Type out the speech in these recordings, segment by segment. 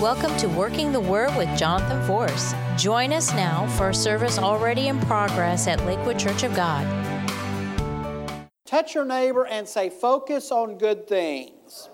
Welcome to Working the Word with Jonathan Force. Join us now for a service already in progress at Lakewood Church of God. Touch your neighbor and say, Focus on good things.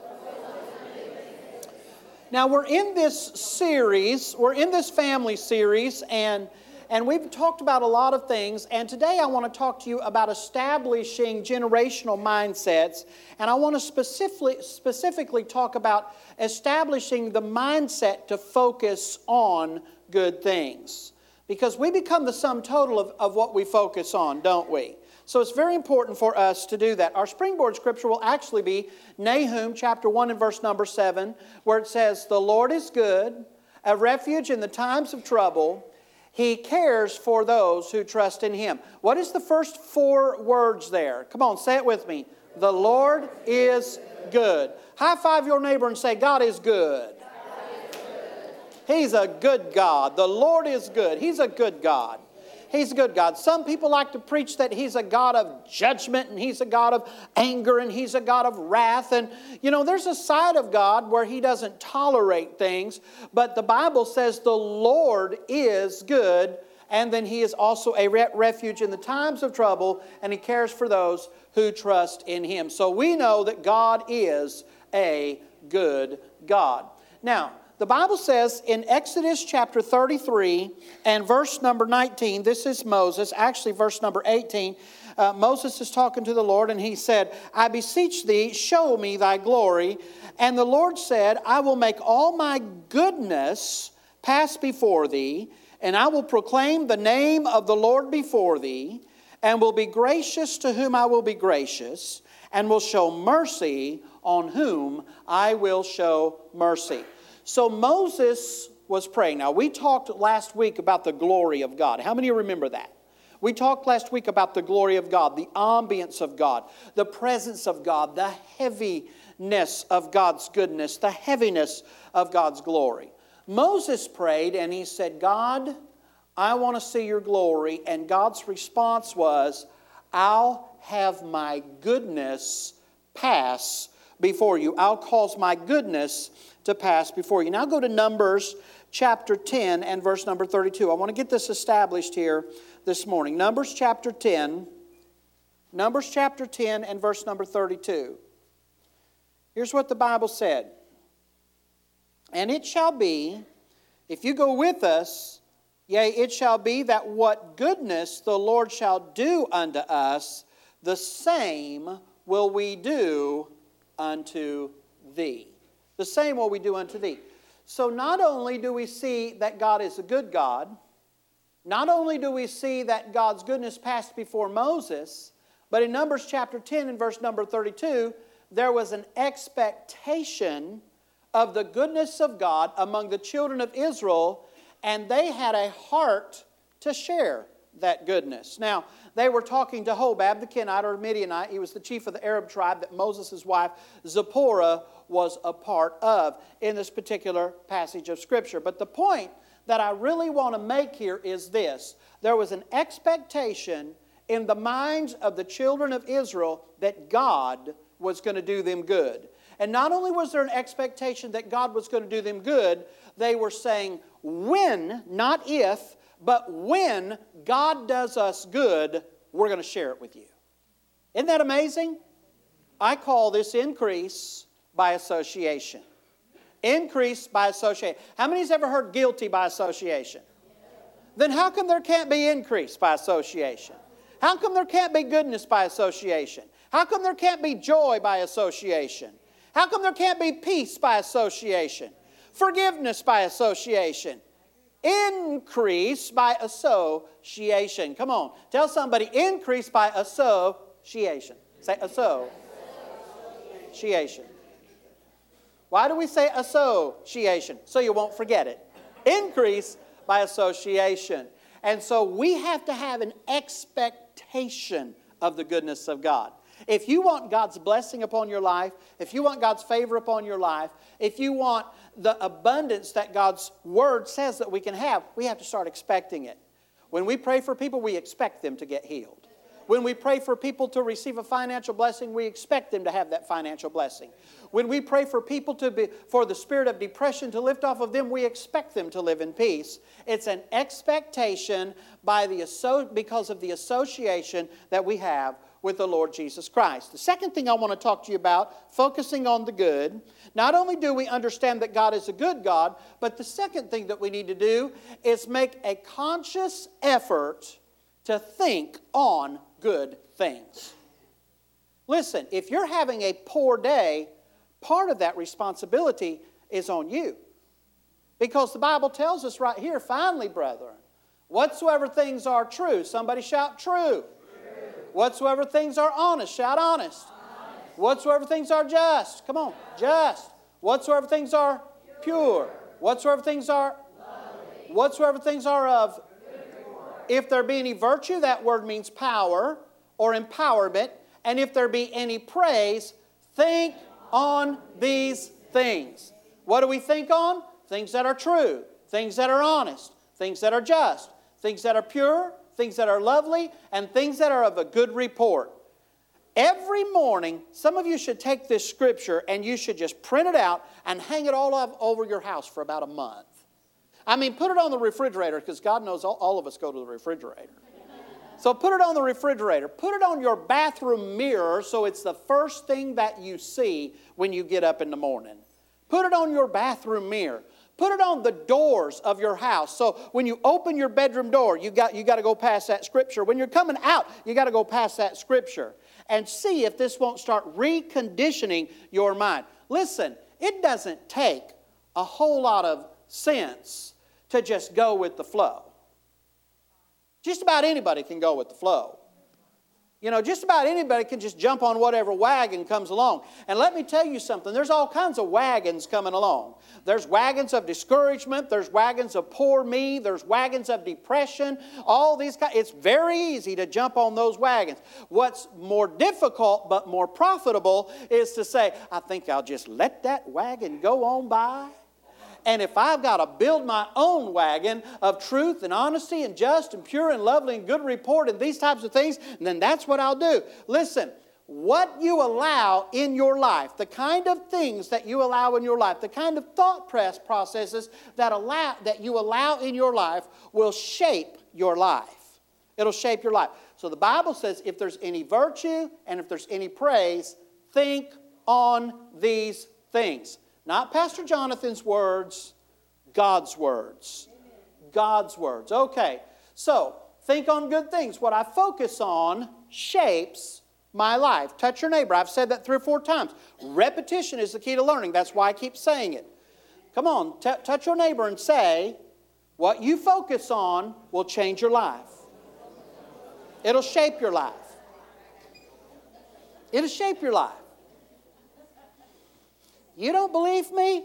Now, we're in this series, we're in this family series, and and we've talked about a lot of things. And today I want to talk to you about establishing generational mindsets. And I want to specifically, specifically talk about establishing the mindset to focus on good things. Because we become the sum total of, of what we focus on, don't we? So it's very important for us to do that. Our springboard scripture will actually be Nahum chapter 1 and verse number 7, where it says, The Lord is good, a refuge in the times of trouble. He cares for those who trust in Him. What is the first four words there? Come on, say it with me. The Lord is good. High five your neighbor and say, God is good. He's a good God. The Lord is good. He's a good God. He's a good God. Some people like to preach that He's a God of judgment and He's a God of anger and He's a God of wrath. And, you know, there's a side of God where He doesn't tolerate things, but the Bible says the Lord is good. And then He is also a refuge in the times of trouble, and He cares for those who trust in Him. So we know that God is a good God. Now, the Bible says in Exodus chapter 33 and verse number 19, this is Moses, actually, verse number 18. Uh, Moses is talking to the Lord, and he said, I beseech thee, show me thy glory. And the Lord said, I will make all my goodness pass before thee, and I will proclaim the name of the Lord before thee, and will be gracious to whom I will be gracious, and will show mercy on whom I will show mercy. So Moses was praying. Now, we talked last week about the glory of God. How many remember that? We talked last week about the glory of God, the ambience of God, the presence of God, the heaviness of God's goodness, the heaviness of God's glory. Moses prayed and he said, God, I want to see your glory. And God's response was, I'll have my goodness pass before you. I'll cause my goodness to pass before you. Now go to Numbers chapter 10 and verse number 32. I want to get this established here this morning. Numbers chapter 10, Numbers chapter 10 and verse number 32. Here's what the Bible said And it shall be, if you go with us, yea, it shall be that what goodness the Lord shall do unto us, the same will we do unto thee. The same will we do unto thee. So not only do we see that God is a good God, not only do we see that God's goodness passed before Moses, but in Numbers chapter 10 and verse number 32, there was an expectation of the goodness of God among the children of Israel, and they had a heart to share that goodness. Now, they were talking to Hobab, the Kenite or Midianite. He was the chief of the Arab tribe that Moses' wife Zipporah was a part of in this particular passage of Scripture. But the point that I really want to make here is this there was an expectation in the minds of the children of Israel that God was going to do them good. And not only was there an expectation that God was going to do them good, they were saying, when, not if, but when God does us good, we're going to share it with you. Isn't that amazing? I call this increase by association. Increase by association. How many's ever heard guilty by association? Then how come there can't be increase by association? How come there can't be goodness by association? How come there can't be joy by association? How come there can't be peace by association? Forgiveness by association? Increase by association. Come on, tell somebody increase by association. Say association. Why do we say association? So you won't forget it. Increase by association. And so we have to have an expectation of the goodness of God. If you want God's blessing upon your life, if you want God's favor upon your life, if you want the abundance that God's word says that we can have, we have to start expecting it. When we pray for people, we expect them to get healed. When we pray for people to receive a financial blessing, we expect them to have that financial blessing. When we pray for people to be for the spirit of depression to lift off of them, we expect them to live in peace. It's an expectation by the because of the association that we have with the Lord Jesus Christ. The second thing I want to talk to you about, focusing on the good, not only do we understand that God is a good God, but the second thing that we need to do is make a conscious effort to think on good things. Listen, if you're having a poor day, part of that responsibility is on you. Because the Bible tells us right here, finally, brethren, whatsoever things are true, somebody shout true. Whatsoever things are honest, shout honest. honest. Whatsoever things are just, come on, just. Whatsoever things are pure. Whatsoever things are whatsoever things are of if there be any virtue, that word means power or empowerment. And if there be any praise, think on these things. What do we think on? Things that are true, things that are honest, things that are just, things that are pure, things that are lovely, and things that are of a good report. Every morning, some of you should take this scripture and you should just print it out and hang it all up over your house for about a month. I mean, put it on the refrigerator because God knows all, all of us go to the refrigerator. So put it on the refrigerator. Put it on your bathroom mirror so it's the first thing that you see when you get up in the morning. Put it on your bathroom mirror. Put it on the doors of your house. So when you open your bedroom door, you got, you got to go past that scripture. When you're coming out, you got to go past that scripture. And see if this won't start reconditioning your mind. Listen, it doesn't take a whole lot of sense to just go with the flow. Just about anybody can go with the flow. You know, just about anybody can just jump on whatever wagon comes along. And let me tell you something there's all kinds of wagons coming along. There's wagons of discouragement, there's wagons of poor me, there's wagons of depression, all these kinds. It's very easy to jump on those wagons. What's more difficult but more profitable is to say, I think I'll just let that wagon go on by and if I've got to build my own wagon of truth and honesty and just and pure and lovely and good report and these types of things, then that's what I'll do. Listen, what you allow in your life, the kind of things that you allow in your life, the kind of thought press processes that allow that you allow in your life will shape your life. It'll shape your life. So the Bible says if there's any virtue and if there's any praise, think on these things. Not Pastor Jonathan's words, God's words. God's words. Okay, so think on good things. What I focus on shapes my life. Touch your neighbor. I've said that three or four times. Repetition is the key to learning. That's why I keep saying it. Come on, t- touch your neighbor and say, What you focus on will change your life. It'll shape your life. It'll shape your life. You don't believe me?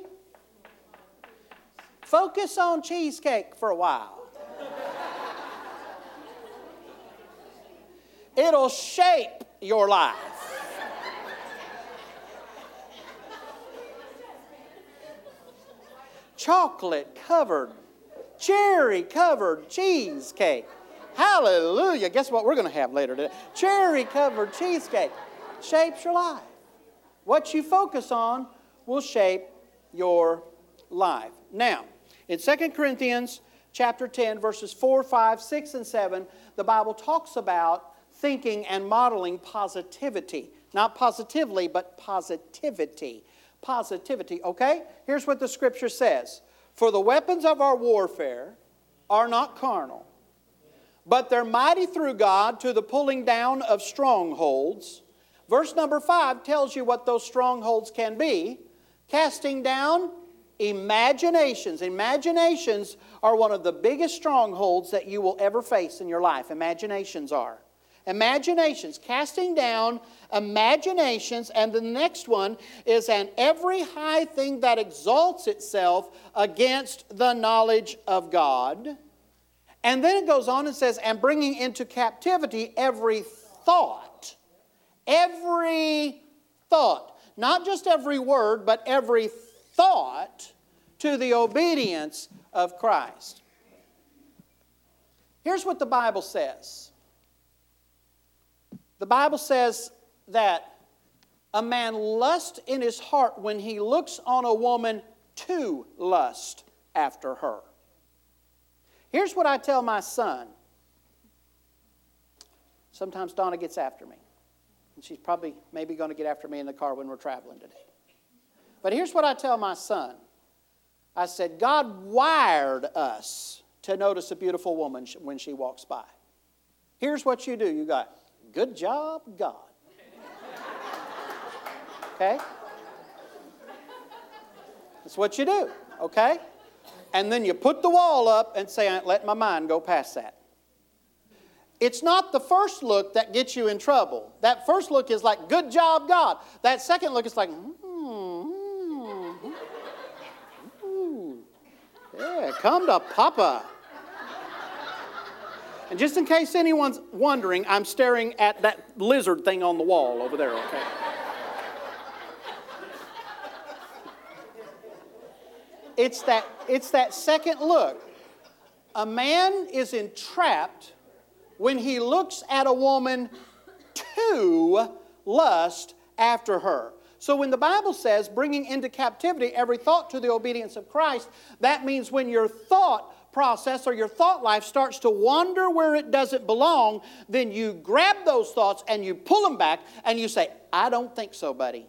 Focus on cheesecake for a while. It'll shape your life. Chocolate covered, cherry covered cheesecake. Hallelujah. Guess what we're going to have later today? Cherry covered cheesecake shapes your life. What you focus on will shape your life. Now, in 2 Corinthians chapter 10, verses 4, 5, 6, and 7, the Bible talks about thinking and modeling positivity. Not positively, but positivity. Positivity, okay? Here's what the scripture says For the weapons of our warfare are not carnal, but they're mighty through God to the pulling down of strongholds. Verse number 5 tells you what those strongholds can be casting down imaginations. Imaginations are one of the biggest strongholds that you will ever face in your life. Imaginations are. Imaginations, casting down imaginations, and the next one is and every high thing that exalts itself against the knowledge of God. And then it goes on and says, and bringing into captivity every thought. Every thought not just every word, but every thought to the obedience of Christ. Here's what the Bible says The Bible says that a man lusts in his heart when he looks on a woman to lust after her. Here's what I tell my son. Sometimes Donna gets after me. And she's probably maybe going to get after me in the car when we're traveling today. But here's what I tell my son I said, God wired us to notice a beautiful woman when she walks by. Here's what you do you got, good job, God. Okay? That's what you do, okay? And then you put the wall up and say, let my mind go past that. It's not the first look that gets you in trouble. That first look is like, good job, God. That second look is like, hmm, hmm, hmm. yeah, come to Papa. And just in case anyone's wondering, I'm staring at that lizard thing on the wall over there, okay? it's that, it's that second look. A man is entrapped when he looks at a woman to lust after her. So when the Bible says bringing into captivity every thought to the obedience of Christ, that means when your thought process or your thought life starts to wander where it doesn't belong, then you grab those thoughts and you pull them back and you say, I don't think so, buddy.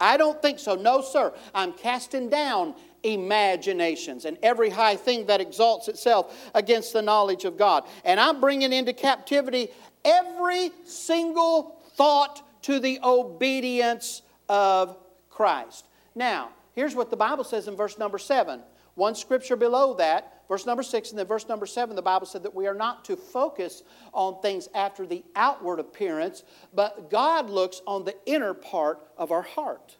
I don't think so. No, sir. I'm casting down imaginations and every high thing that exalts itself against the knowledge of God. And I'm bringing into captivity every single thought to the obedience of Christ. Now, here's what the Bible says in verse number 7. One scripture below that, verse number 6, and then verse number 7, the Bible said that we are not to focus on things after the outward appearance, but God looks on the inner part of our heart.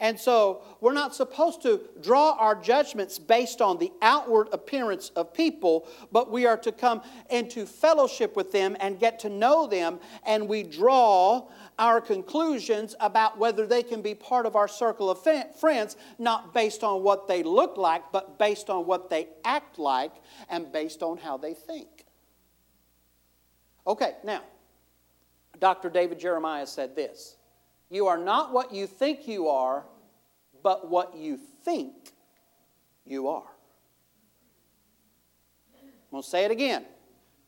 And so we're not supposed to draw our judgments based on the outward appearance of people, but we are to come into fellowship with them and get to know them, and we draw our conclusions about whether they can be part of our circle of friends, not based on what they look like, but based on what they act like and based on how they think. Okay, now, Dr. David Jeremiah said this. You are not what you think you are, but what you think you are. I'm going to say it again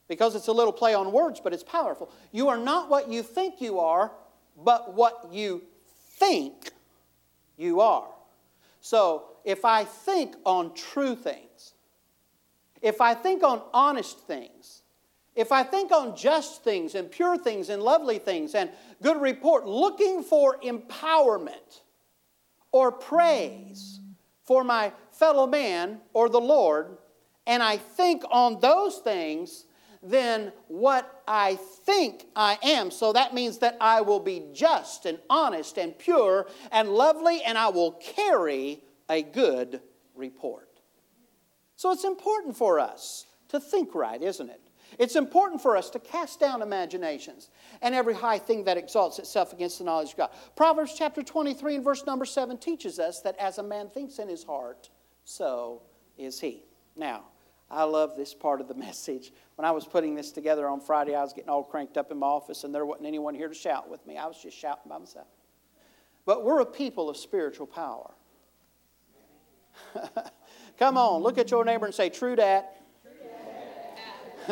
because it's a little play on words, but it's powerful. You are not what you think you are, but what you think you are. So if I think on true things, if I think on honest things, if I think on just things and pure things and lovely things and good report, looking for empowerment or praise for my fellow man or the Lord, and I think on those things, then what I think I am. So that means that I will be just and honest and pure and lovely, and I will carry a good report. So it's important for us to think right, isn't it? It's important for us to cast down imaginations and every high thing that exalts itself against the knowledge of God. Proverbs chapter 23 and verse number 7 teaches us that as a man thinks in his heart, so is he. Now, I love this part of the message. When I was putting this together on Friday, I was getting all cranked up in my office, and there wasn't anyone here to shout with me. I was just shouting by myself. But we're a people of spiritual power. Come on, look at your neighbor and say, True dat.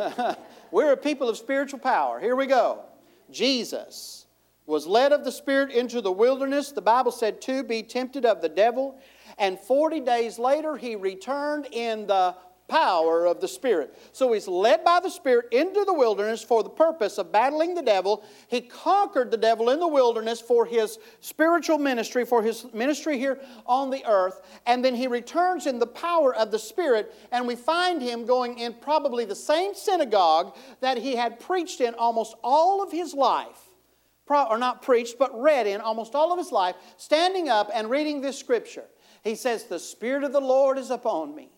We're a people of spiritual power. Here we go. Jesus was led of the Spirit into the wilderness. The Bible said to be tempted of the devil. And 40 days later, he returned in the power of the Spirit. So he's led by the Spirit into the wilderness for the purpose of battling the devil. He conquered the devil in the wilderness for his spiritual ministry, for his ministry here on the earth. And then he returns in the power of the Spirit, and we find him going in probably the same synagogue that he had preached in almost all of his life. Or not preached, but read in almost all of his life, standing up and reading this scripture. He says, The Spirit of the Lord is upon me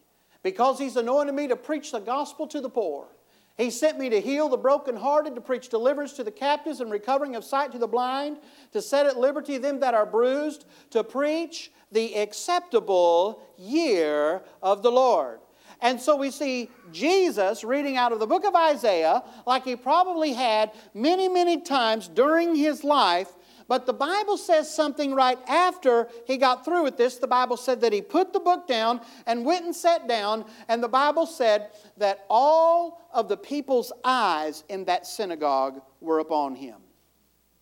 because He's anointed me to preach the gospel to the poor. He sent me to heal the brokenhearted, to preach deliverance to the captives and recovering of sight to the blind, to set at liberty them that are bruised, to preach the acceptable year of the Lord. And so we see Jesus reading out of the book of Isaiah like he probably had many, many times during his life. But the Bible says something right after he got through with this. The Bible said that he put the book down and went and sat down. And the Bible said that all of the people's eyes in that synagogue were upon him.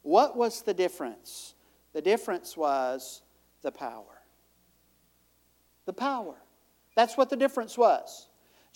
What was the difference? The difference was the power. The power. That's what the difference was.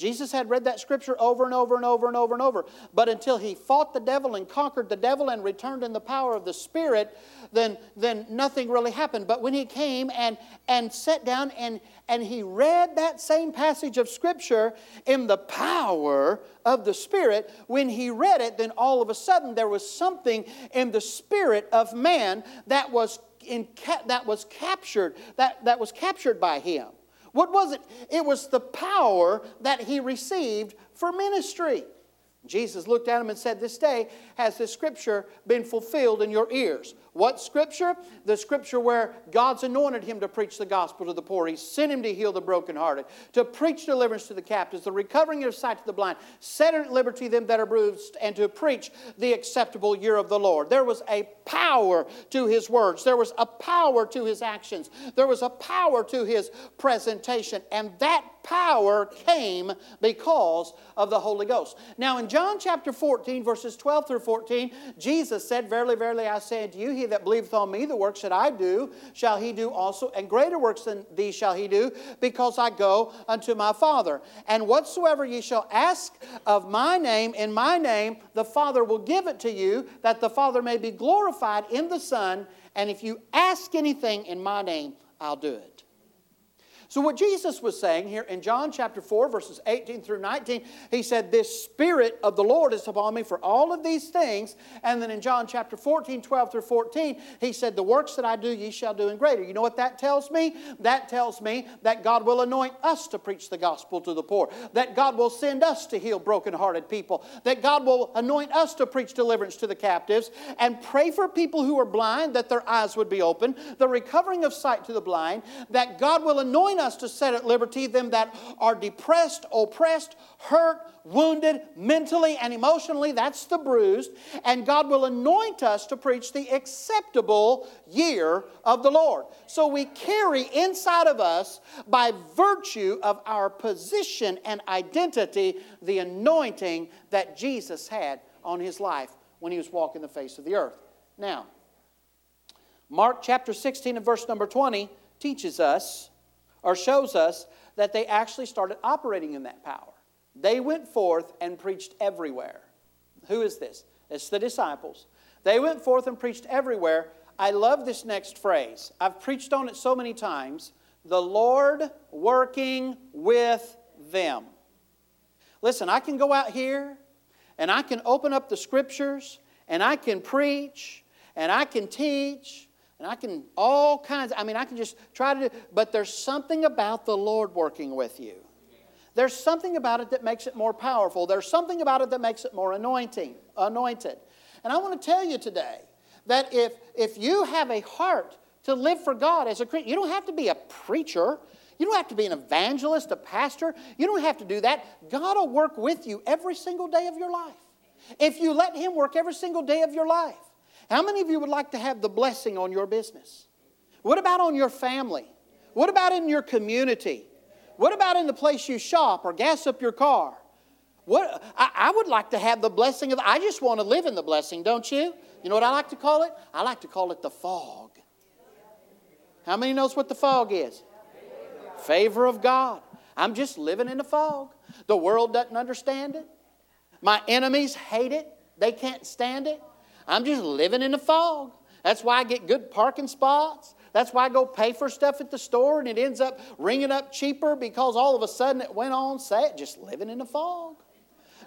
Jesus had read that scripture over and over and over and over and over. But until he fought the devil and conquered the devil and returned in the power of the Spirit, then, then nothing really happened. But when he came and, and sat down and, and he read that same passage of scripture in the power of the Spirit, when he read it, then all of a sudden there was something in the spirit of man that was, in, that was captured, that, that was captured by him. What was it? It was the power that he received for ministry. Jesus looked at him and said, This day has this scripture been fulfilled in your ears. What scripture? The scripture where God's anointed him to preach the gospel to the poor. He sent him to heal the brokenhearted, to preach deliverance to the captives, the recovering of sight to the blind, set at liberty them that are bruised, and to preach the acceptable year of the Lord. There was a power to his words, there was a power to his actions, there was a power to his presentation, and that power came because of the Holy Ghost. Now, in John chapter 14, verses 12 through 14, Jesus said, Verily, verily, I say unto you, he that believeth on me, the works that I do, shall he do also, and greater works than these shall he do, because I go unto my Father. And whatsoever ye shall ask of my name, in my name, the Father will give it to you, that the Father may be glorified in the Son. And if you ask anything in my name, I'll do it. So, what Jesus was saying here in John chapter 4, verses 18 through 19, he said, This Spirit of the Lord is upon me for all of these things. And then in John chapter 14, 12 through 14, he said, The works that I do, ye shall do in greater. You know what that tells me? That tells me that God will anoint us to preach the gospel to the poor, that God will send us to heal brokenhearted people, that God will anoint us to preach deliverance to the captives, and pray for people who are blind that their eyes would be open, the recovering of sight to the blind, that God will anoint us to set at liberty them that are depressed, oppressed, hurt, wounded, mentally and emotionally. That's the bruised. And God will anoint us to preach the acceptable year of the Lord. So we carry inside of us, by virtue of our position and identity, the anointing that Jesus had on his life when he was walking the face of the earth. Now, Mark chapter 16 and verse number 20 teaches us or shows us that they actually started operating in that power. They went forth and preached everywhere. Who is this? It's the disciples. They went forth and preached everywhere. I love this next phrase. I've preached on it so many times. The Lord working with them. Listen, I can go out here and I can open up the scriptures and I can preach and I can teach and I can, all kinds, I mean, I can just try to do, but there's something about the Lord working with you. There's something about it that makes it more powerful. There's something about it that makes it more anointing, anointed. And I want to tell you today that if, if you have a heart to live for God as a Christian, you don't have to be a preacher. You don't have to be an evangelist, a pastor. You don't have to do that. God will work with you every single day of your life. If you let Him work every single day of your life. How many of you would like to have the blessing on your business? What about on your family? What about in your community? What about in the place you shop or gas up your car? What, I, I would like to have the blessing of, I just want to live in the blessing, don't you? You know what I like to call it? I like to call it the fog. How many knows what the fog is? Favor of God. I'm just living in the fog. The world doesn't understand it. My enemies hate it. They can't stand it. I'm just living in the fog. That's why I get good parking spots. That's why I go pay for stuff at the store and it ends up ringing up cheaper because all of a sudden it went on sale. Just living in the fog.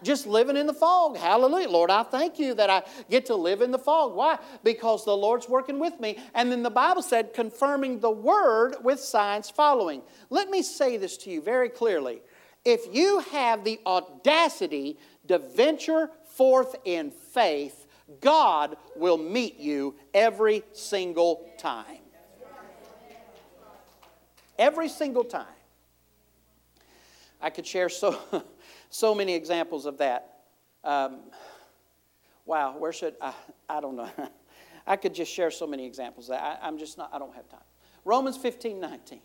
Just living in the fog. Hallelujah. Lord, I thank you that I get to live in the fog. Why? Because the Lord's working with me. And then the Bible said, confirming the word with signs following. Let me say this to you very clearly. If you have the audacity to venture forth in faith, God will meet you every single time. Every single time. I could share so, so many examples of that. Um, wow, where should I? I don't know. I could just share so many examples. That I, I'm just not, I don't have time. Romans 15, 19.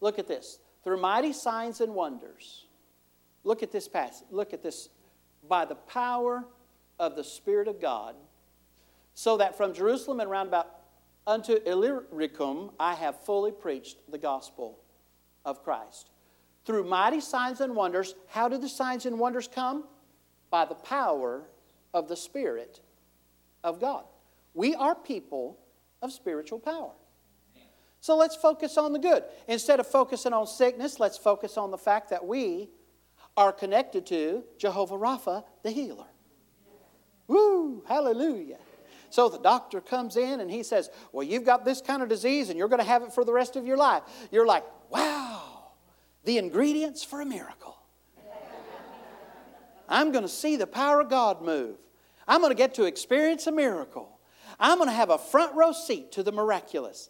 Look at this. Through mighty signs and wonders. Look at this passage. Look at this. By the power of the Spirit of God, so that from Jerusalem and round about unto Illyricum I have fully preached the gospel of Christ. Through mighty signs and wonders, how did the signs and wonders come? By the power of the Spirit of God. We are people of spiritual power. So let's focus on the good. Instead of focusing on sickness, let's focus on the fact that we are connected to Jehovah Rapha, the healer. Woo! Hallelujah. So the doctor comes in and he says, Well, you've got this kind of disease and you're going to have it for the rest of your life. You're like, Wow, the ingredients for a miracle. I'm going to see the power of God move. I'm going to get to experience a miracle. I'm going to have a front row seat to the miraculous.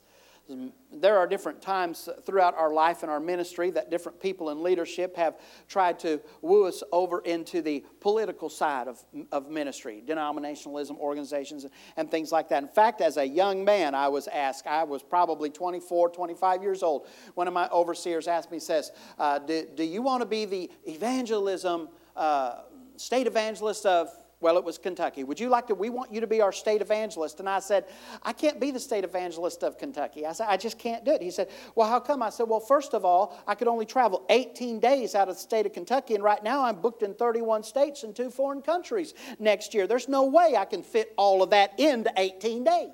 There are different times throughout our life and our ministry that different people in leadership have tried to woo us over into the political side of, of ministry, denominationalism, organizations, and things like that. In fact, as a young man, I was asked, I was probably 24, 25 years old. One of my overseers asked me, says, uh, do, do you want to be the evangelism, uh, state evangelist of well, it was Kentucky. Would you like to? We want you to be our state evangelist. And I said, I can't be the state evangelist of Kentucky. I said, I just can't do it. He said, Well, how come? I said, Well, first of all, I could only travel 18 days out of the state of Kentucky. And right now I'm booked in 31 states and two foreign countries next year. There's no way I can fit all of that into 18 days.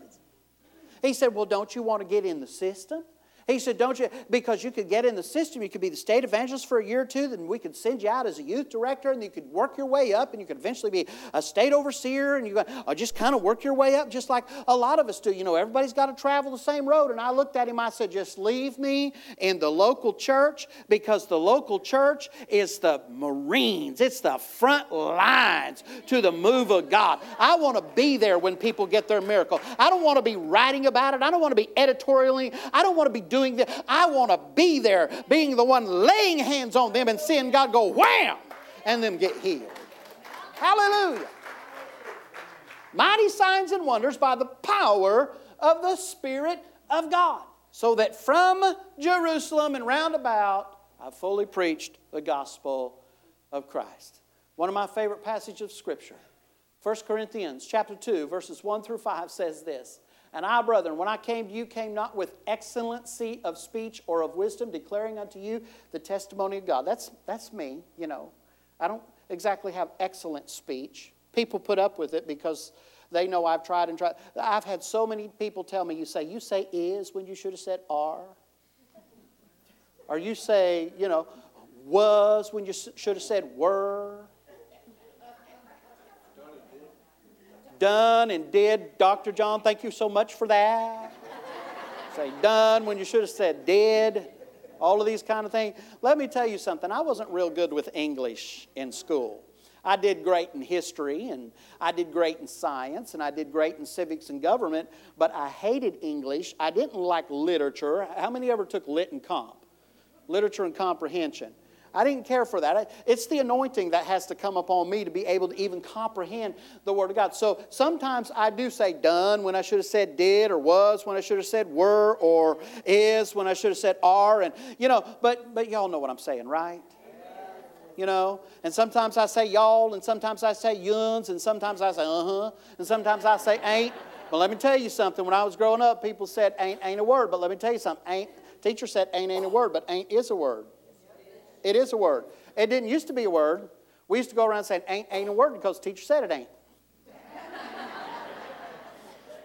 He said, Well, don't you want to get in the system? He said, Don't you? Because you could get in the system, you could be the state evangelist for a year or two, then we could send you out as a youth director, and you could work your way up, and you could eventually be a state overseer, and you uh, just kind of work your way up, just like a lot of us do. You know, everybody's got to travel the same road. And I looked at him, I said, Just leave me in the local church, because the local church is the Marines, it's the front lines to the move of God. I want to be there when people get their miracle. I don't want to be writing about it, I don't want to be editorialing, I don't want to be doing this. I want to be there, being the one laying hands on them and seeing God go wham and them get healed. Hallelujah. Mighty signs and wonders by the power of the Spirit of God. So that from Jerusalem and round about, I fully preached the gospel of Christ. One of my favorite passages of Scripture, 1 Corinthians chapter 2, verses 1 through 5 says this and I, brethren, when I came to you, came not with excellency of speech or of wisdom, declaring unto you the testimony of God. That's, that's me, you know. I don't exactly have excellent speech. People put up with it because they know I've tried and tried. I've had so many people tell me, you say, you say is when you should have said are. Or you say, you know, was when you should have said were. Done and did. Dr. John, thank you so much for that. Say done when you should have said did. All of these kind of things. Let me tell you something. I wasn't real good with English in school. I did great in history, and I did great in science, and I did great in civics and government, but I hated English. I didn't like literature. How many ever took lit and comp? Literature and comprehension. I didn't care for that. It's the anointing that has to come upon me to be able to even comprehend the Word of God. So sometimes I do say done when I should have said did, or was when I should have said were, or is when I should have said are, and you know. But but y'all know what I'm saying, right? You know, and sometimes I say y'all, and sometimes I say yuns, and sometimes I say uh huh, and sometimes I say ain't. But let me tell you something. When I was growing up, people said ain't ain't a word. But let me tell you something. Ain't teacher said ain't ain't a word, but ain't is a word. It is a word. It didn't used to be a word. We used to go around saying ain't ain't a word because the teacher said it ain't.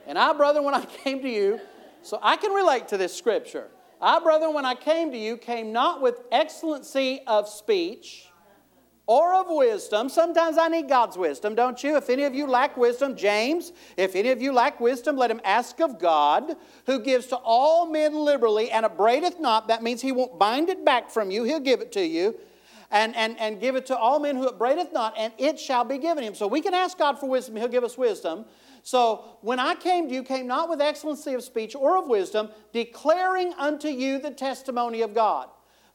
and I, brother, when I came to you, so I can relate to this scripture. I, brother, when I came to you, came not with excellency of speech or of wisdom. Sometimes I need God's wisdom, don't you? If any of you lack wisdom, James, if any of you lack wisdom, let him ask of God, who gives to all men liberally and upbraideth not. That means he won't bind it back from you, he'll give it to you. And, and, and give it to all men who upbraideth not, and it shall be given him. So we can ask God for wisdom, he'll give us wisdom. So when I came to you, came not with excellency of speech or of wisdom, declaring unto you the testimony of God.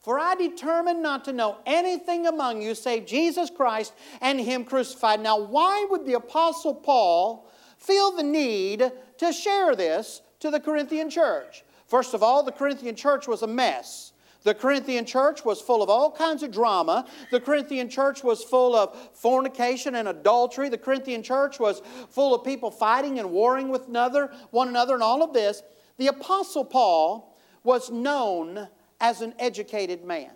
For I determined not to know anything among you save Jesus Christ and Him crucified. Now, why would the Apostle Paul feel the need to share this to the Corinthian church? First of all, the Corinthian church was a mess. The Corinthian church was full of all kinds of drama. The Corinthian church was full of fornication and adultery. The Corinthian church was full of people fighting and warring with another, one another, and all of this. The Apostle Paul was known as an educated man.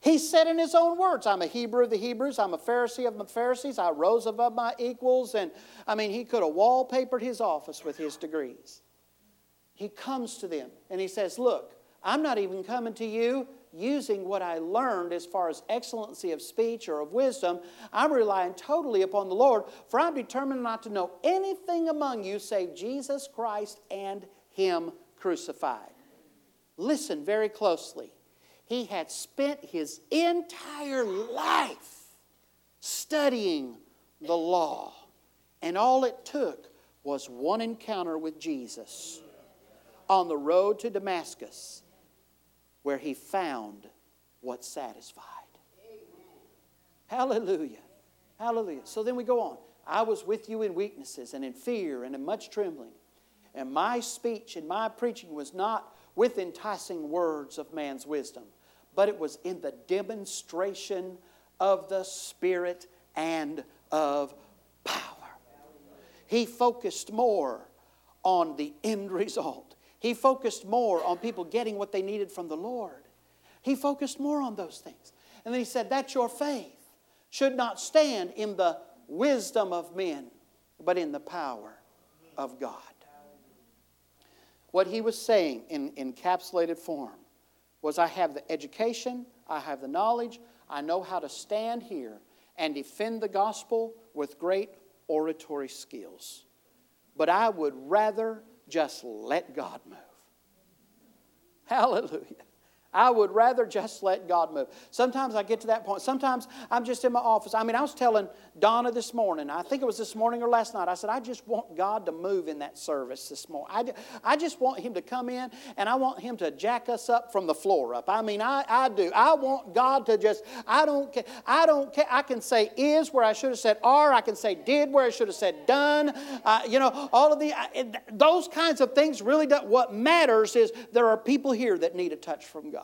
He said in his own words, I'm a Hebrew of the Hebrews, I'm a Pharisee of the Pharisees, I rose above my equals, and I mean, he could have wallpapered his office with his degrees. He comes to them and he says, Look, I'm not even coming to you using what I learned as far as excellency of speech or of wisdom. I'm relying totally upon the Lord, for I'm determined not to know anything among you save Jesus Christ and Him crucified. Listen very closely. He had spent his entire life studying the law, and all it took was one encounter with Jesus on the road to Damascus where he found what satisfied. Hallelujah. Hallelujah. So then we go on. I was with you in weaknesses and in fear and in much trembling. And my speech and my preaching was not with enticing words of man's wisdom, but it was in the demonstration of the Spirit and of power. He focused more on the end result he focused more on people getting what they needed from the Lord. He focused more on those things. And then he said, That your faith. Should not stand in the wisdom of men, but in the power of God. What he was saying in encapsulated form was I have the education, I have the knowledge, I know how to stand here and defend the gospel with great oratory skills. But I would rather just let God move. Hallelujah. I would rather just let God move. Sometimes I get to that point. Sometimes I'm just in my office. I mean, I was telling Donna this morning, I think it was this morning or last night, I said, I just want God to move in that service this morning. I, I just want Him to come in and I want Him to jack us up from the floor up. I mean, I, I do. I want God to just, I don't care. I don't care. I can say is where I should have said are. I can say did where I should have said done. Uh, you know, all of the, those kinds of things really don't. What matters is there are people here that need a touch from God.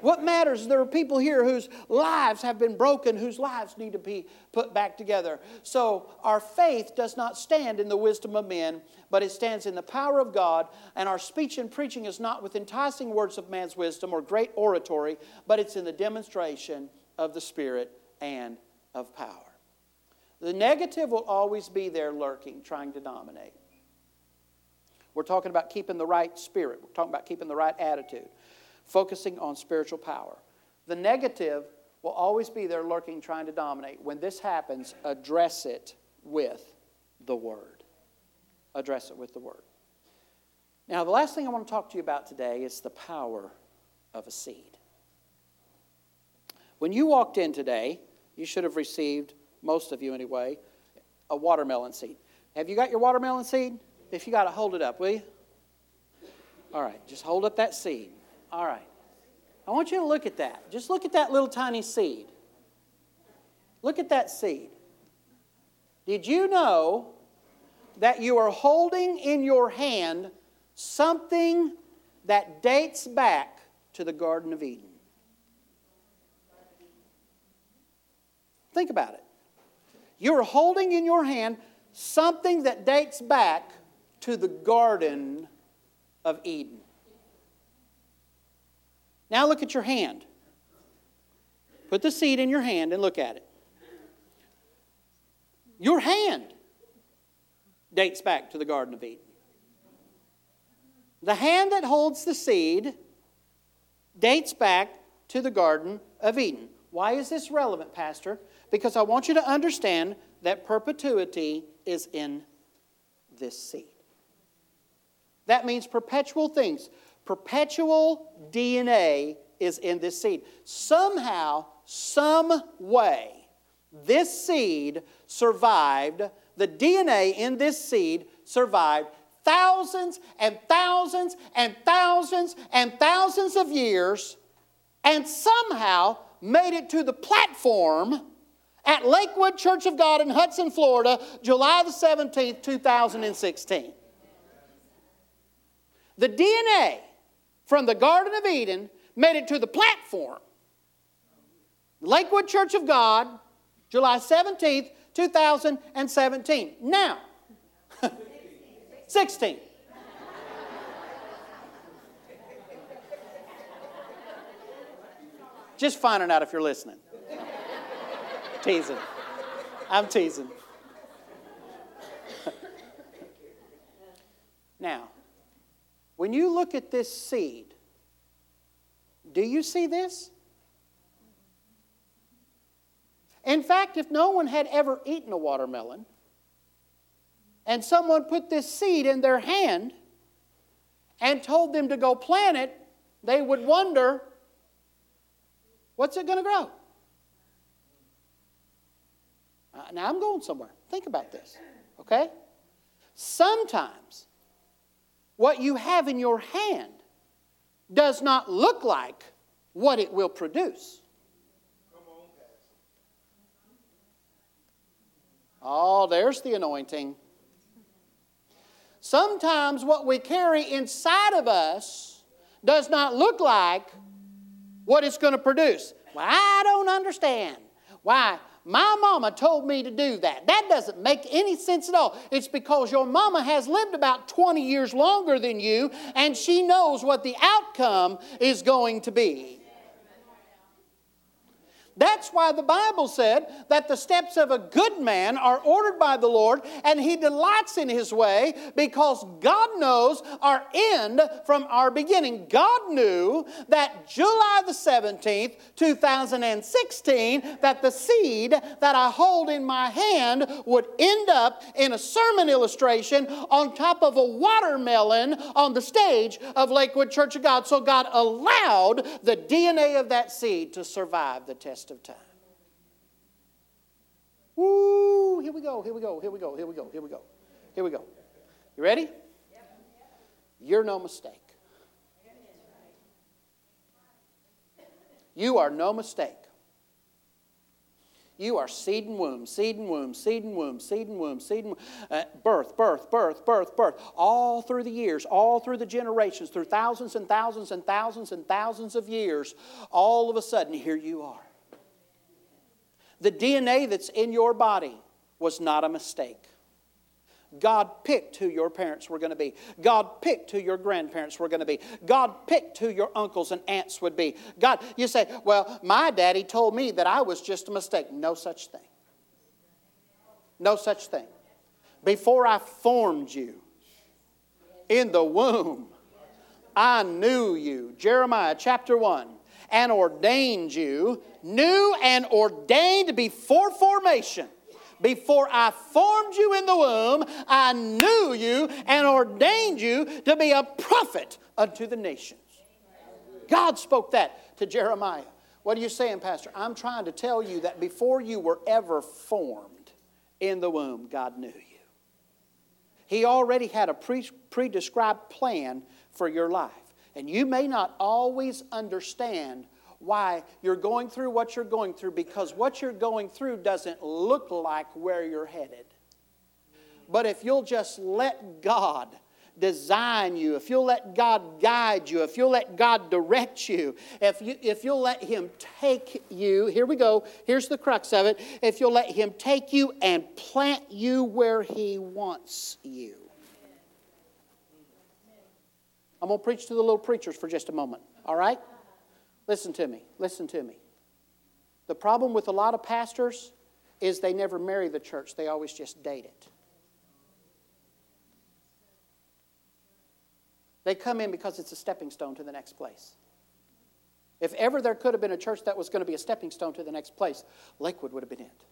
What matters there are people here whose lives have been broken, whose lives need to be put back together. So our faith does not stand in the wisdom of men, but it stands in the power of God. And our speech and preaching is not with enticing words of man's wisdom or great oratory, but it's in the demonstration of the Spirit and of power. The negative will always be there lurking, trying to dominate. We're talking about keeping the right spirit. We're talking about keeping the right attitude focusing on spiritual power. The negative will always be there lurking, trying to dominate. When this happens, address it with the Word. Address it with the Word. Now, the last thing I want to talk to you about today is the power of a seed. When you walked in today, you should have received, most of you anyway, a watermelon seed. Have you got your watermelon seed? If you got it, hold it up, will you? All right, just hold up that seed. All right. I want you to look at that. Just look at that little tiny seed. Look at that seed. Did you know that you are holding in your hand something that dates back to the Garden of Eden? Think about it. You're holding in your hand something that dates back to the Garden of Eden. Now look at your hand. Put the seed in your hand and look at it. Your hand dates back to the Garden of Eden. The hand that holds the seed dates back to the Garden of Eden. Why is this relevant, Pastor? Because I want you to understand that perpetuity is in this seed. That means perpetual things perpetual DNA is in this seed. Somehow, some way, this seed survived, the DNA in this seed survived thousands and thousands and thousands and thousands of years and somehow made it to the platform at Lakewood Church of God in Hudson, Florida, July the 17th, 2016. The DNA from the Garden of Eden made it to the platform. Lakewood Church of God, July 17th, 2017. Now, 16. Just finding out if you're listening. teasing. I'm teasing. now, when you look at this seed, do you see this? In fact, if no one had ever eaten a watermelon, and someone put this seed in their hand and told them to go plant it, they would wonder what's it going to grow? Uh, now I'm going somewhere. Think about this, okay? Sometimes what you have in your hand does not look like what it will produce. Oh, there's the anointing. Sometimes what we carry inside of us does not look like what it's going to produce. Well, I don't understand. Why? My mama told me to do that. That doesn't make any sense at all. It's because your mama has lived about 20 years longer than you and she knows what the outcome is going to be. That's why the Bible said that the steps of a good man are ordered by the Lord and he delights in his way because God knows our end from our beginning. God knew that July the 17th, 2016, that the seed that I hold in my hand would end up in a sermon illustration on top of a watermelon on the stage of Lakewood Church of God. So God allowed the DNA of that seed to survive the test of time. Woo! Here we go, here we go, here we go, here we go, here we go, here we go. You ready? You're no mistake. You are no mistake. You are seed and womb, seed and womb, seed and womb, seed and womb, seed and womb. Uh, birth, birth, birth, birth, birth. All through the years, all through the generations, through thousands and thousands and thousands and thousands of years, all of a sudden, here you are. The DNA that's in your body was not a mistake. God picked who your parents were going to be. God picked who your grandparents were going to be. God picked who your uncles and aunts would be. God, you say, well, my daddy told me that I was just a mistake. No such thing. No such thing. Before I formed you in the womb, I knew you. Jeremiah chapter 1 and ordained you, knew and ordained before formation. Before I formed you in the womb, I knew you and ordained you to be a prophet unto the nations. God spoke that to Jeremiah. What are you saying, Pastor? I'm trying to tell you that before you were ever formed in the womb, God knew you. He already had a pre described plan for your life. And you may not always understand why you're going through what you're going through because what you're going through doesn't look like where you're headed. But if you'll just let God design you, if you'll let God guide you, if you'll let God direct you, if, you, if you'll let Him take you, here we go, here's the crux of it. If you'll let Him take you and plant you where He wants you. I'm going to preach to the little preachers for just a moment, all right? Listen to me, listen to me. The problem with a lot of pastors is they never marry the church, they always just date it. They come in because it's a stepping stone to the next place. If ever there could have been a church that was going to be a stepping stone to the next place, Lakewood would have been it.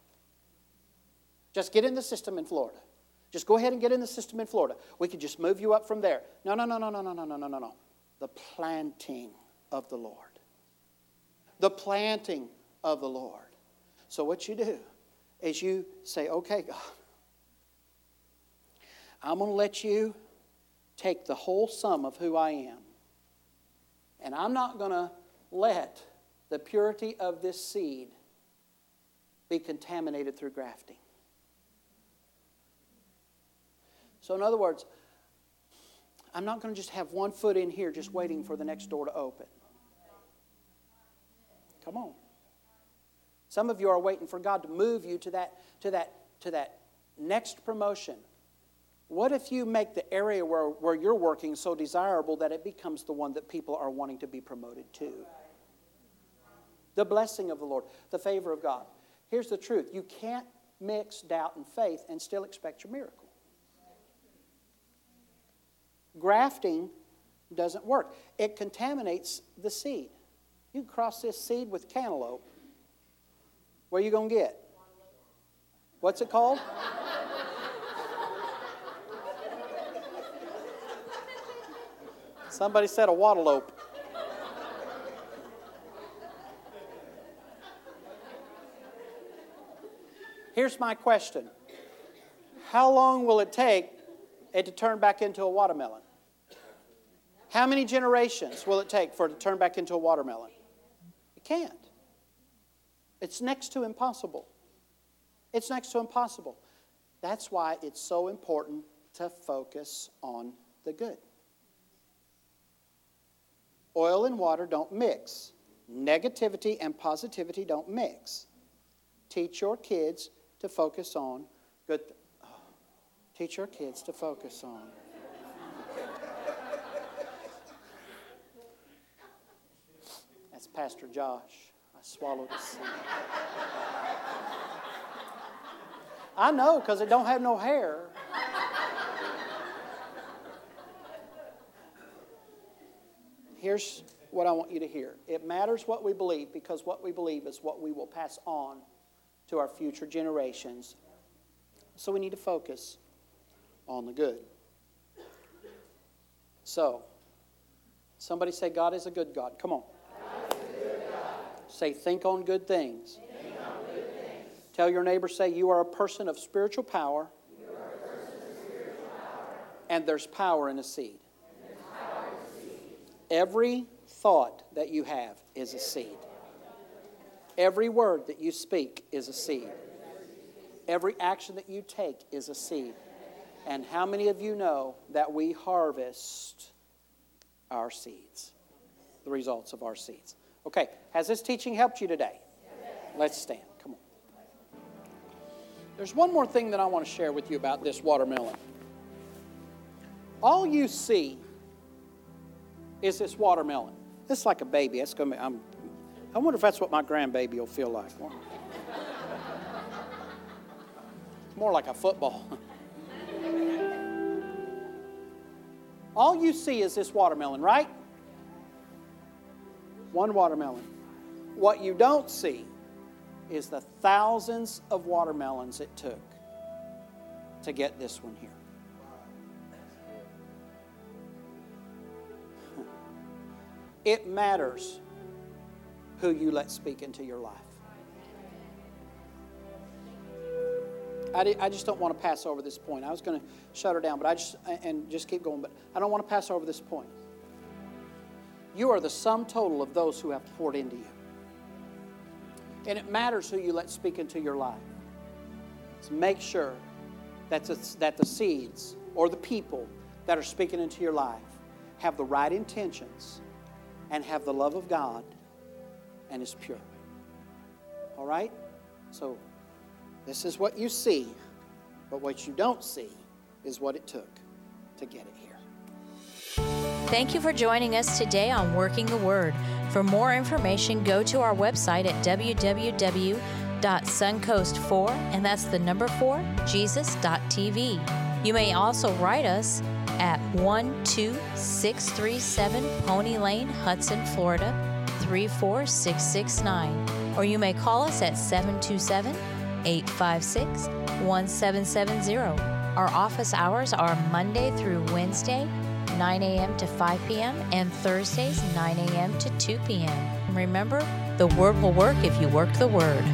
Just get in the system in Florida. Just go ahead and get in the system in Florida. We could just move you up from there. No, no, no, no, no, no, no, no, no, no, no. The planting of the Lord. The planting of the Lord. So, what you do is you say, okay, God, I'm going to let you take the whole sum of who I am. And I'm not going to let the purity of this seed be contaminated through grafting. So, in other words, I'm not going to just have one foot in here just waiting for the next door to open. Come on. Some of you are waiting for God to move you to that, to that, to that next promotion. What if you make the area where, where you're working so desirable that it becomes the one that people are wanting to be promoted to? The blessing of the Lord, the favor of God. Here's the truth you can't mix doubt and faith and still expect your miracle. Grafting doesn't work, it contaminates the seed. You cross this seed with cantaloupe. Where are you going to get? What's it called? Somebody said a wattleope. Here's my question How long will it take it to turn back into a watermelon? How many generations will it take for it to turn back into a watermelon? It can't. It's next to impossible. It's next to impossible. That's why it's so important to focus on the good. Oil and water don't mix. Negativity and positivity don't mix. Teach your kids to focus on good. Th- oh. Teach your kids to focus on. That's Pastor Josh. I swallowed this. I know because it don't have no hair. Here's what I want you to hear. It matters what we believe because what we believe is what we will pass on to our future generations. So we need to focus on the good. So, somebody say, God is a good God. Come on. Say, think on good things. On good things. Tell your neighbor, say, you are a person of spiritual power. And there's power in a seed. In seed. Every thought that you have is a seed. Every word that you speak is a seed. Every action that you take is a seed. And how many of you know that we harvest our seeds? The results of our seeds. Okay, has this teaching helped you today? Let's stand. Come on. There's one more thing that I want to share with you about this watermelon. All you see is this watermelon. It's like a baby. It's going to be, I'm I wonder if that's what my grandbaby will feel like. More like a football. All you see is this watermelon, right? One watermelon. What you don't see is the thousands of watermelons it took to get this one here. It matters who you let speak into your life. I, I just don't want to pass over this point. I was going to shut her down, but I just and just keep going. But I don't want to pass over this point. You are the sum total of those who have poured into you, and it matters who you let speak into your life. So make sure that the, that the seeds or the people that are speaking into your life have the right intentions and have the love of God and is pure. All right? So, this is what you see, but what you don't see is what it took to get it here. Thank you for joining us today on Working the Word. For more information, go to our website at www.suncoast4, and that's the number 4, Jesus.tv. You may also write us at 12637 Pony Lane, Hudson, Florida 34669, or you may call us at 727 856 1770. Our office hours are Monday through Wednesday, 9 a.m. to 5 p.m., and Thursdays, 9 a.m. to 2 p.m. Remember, the Word will work if you work the Word.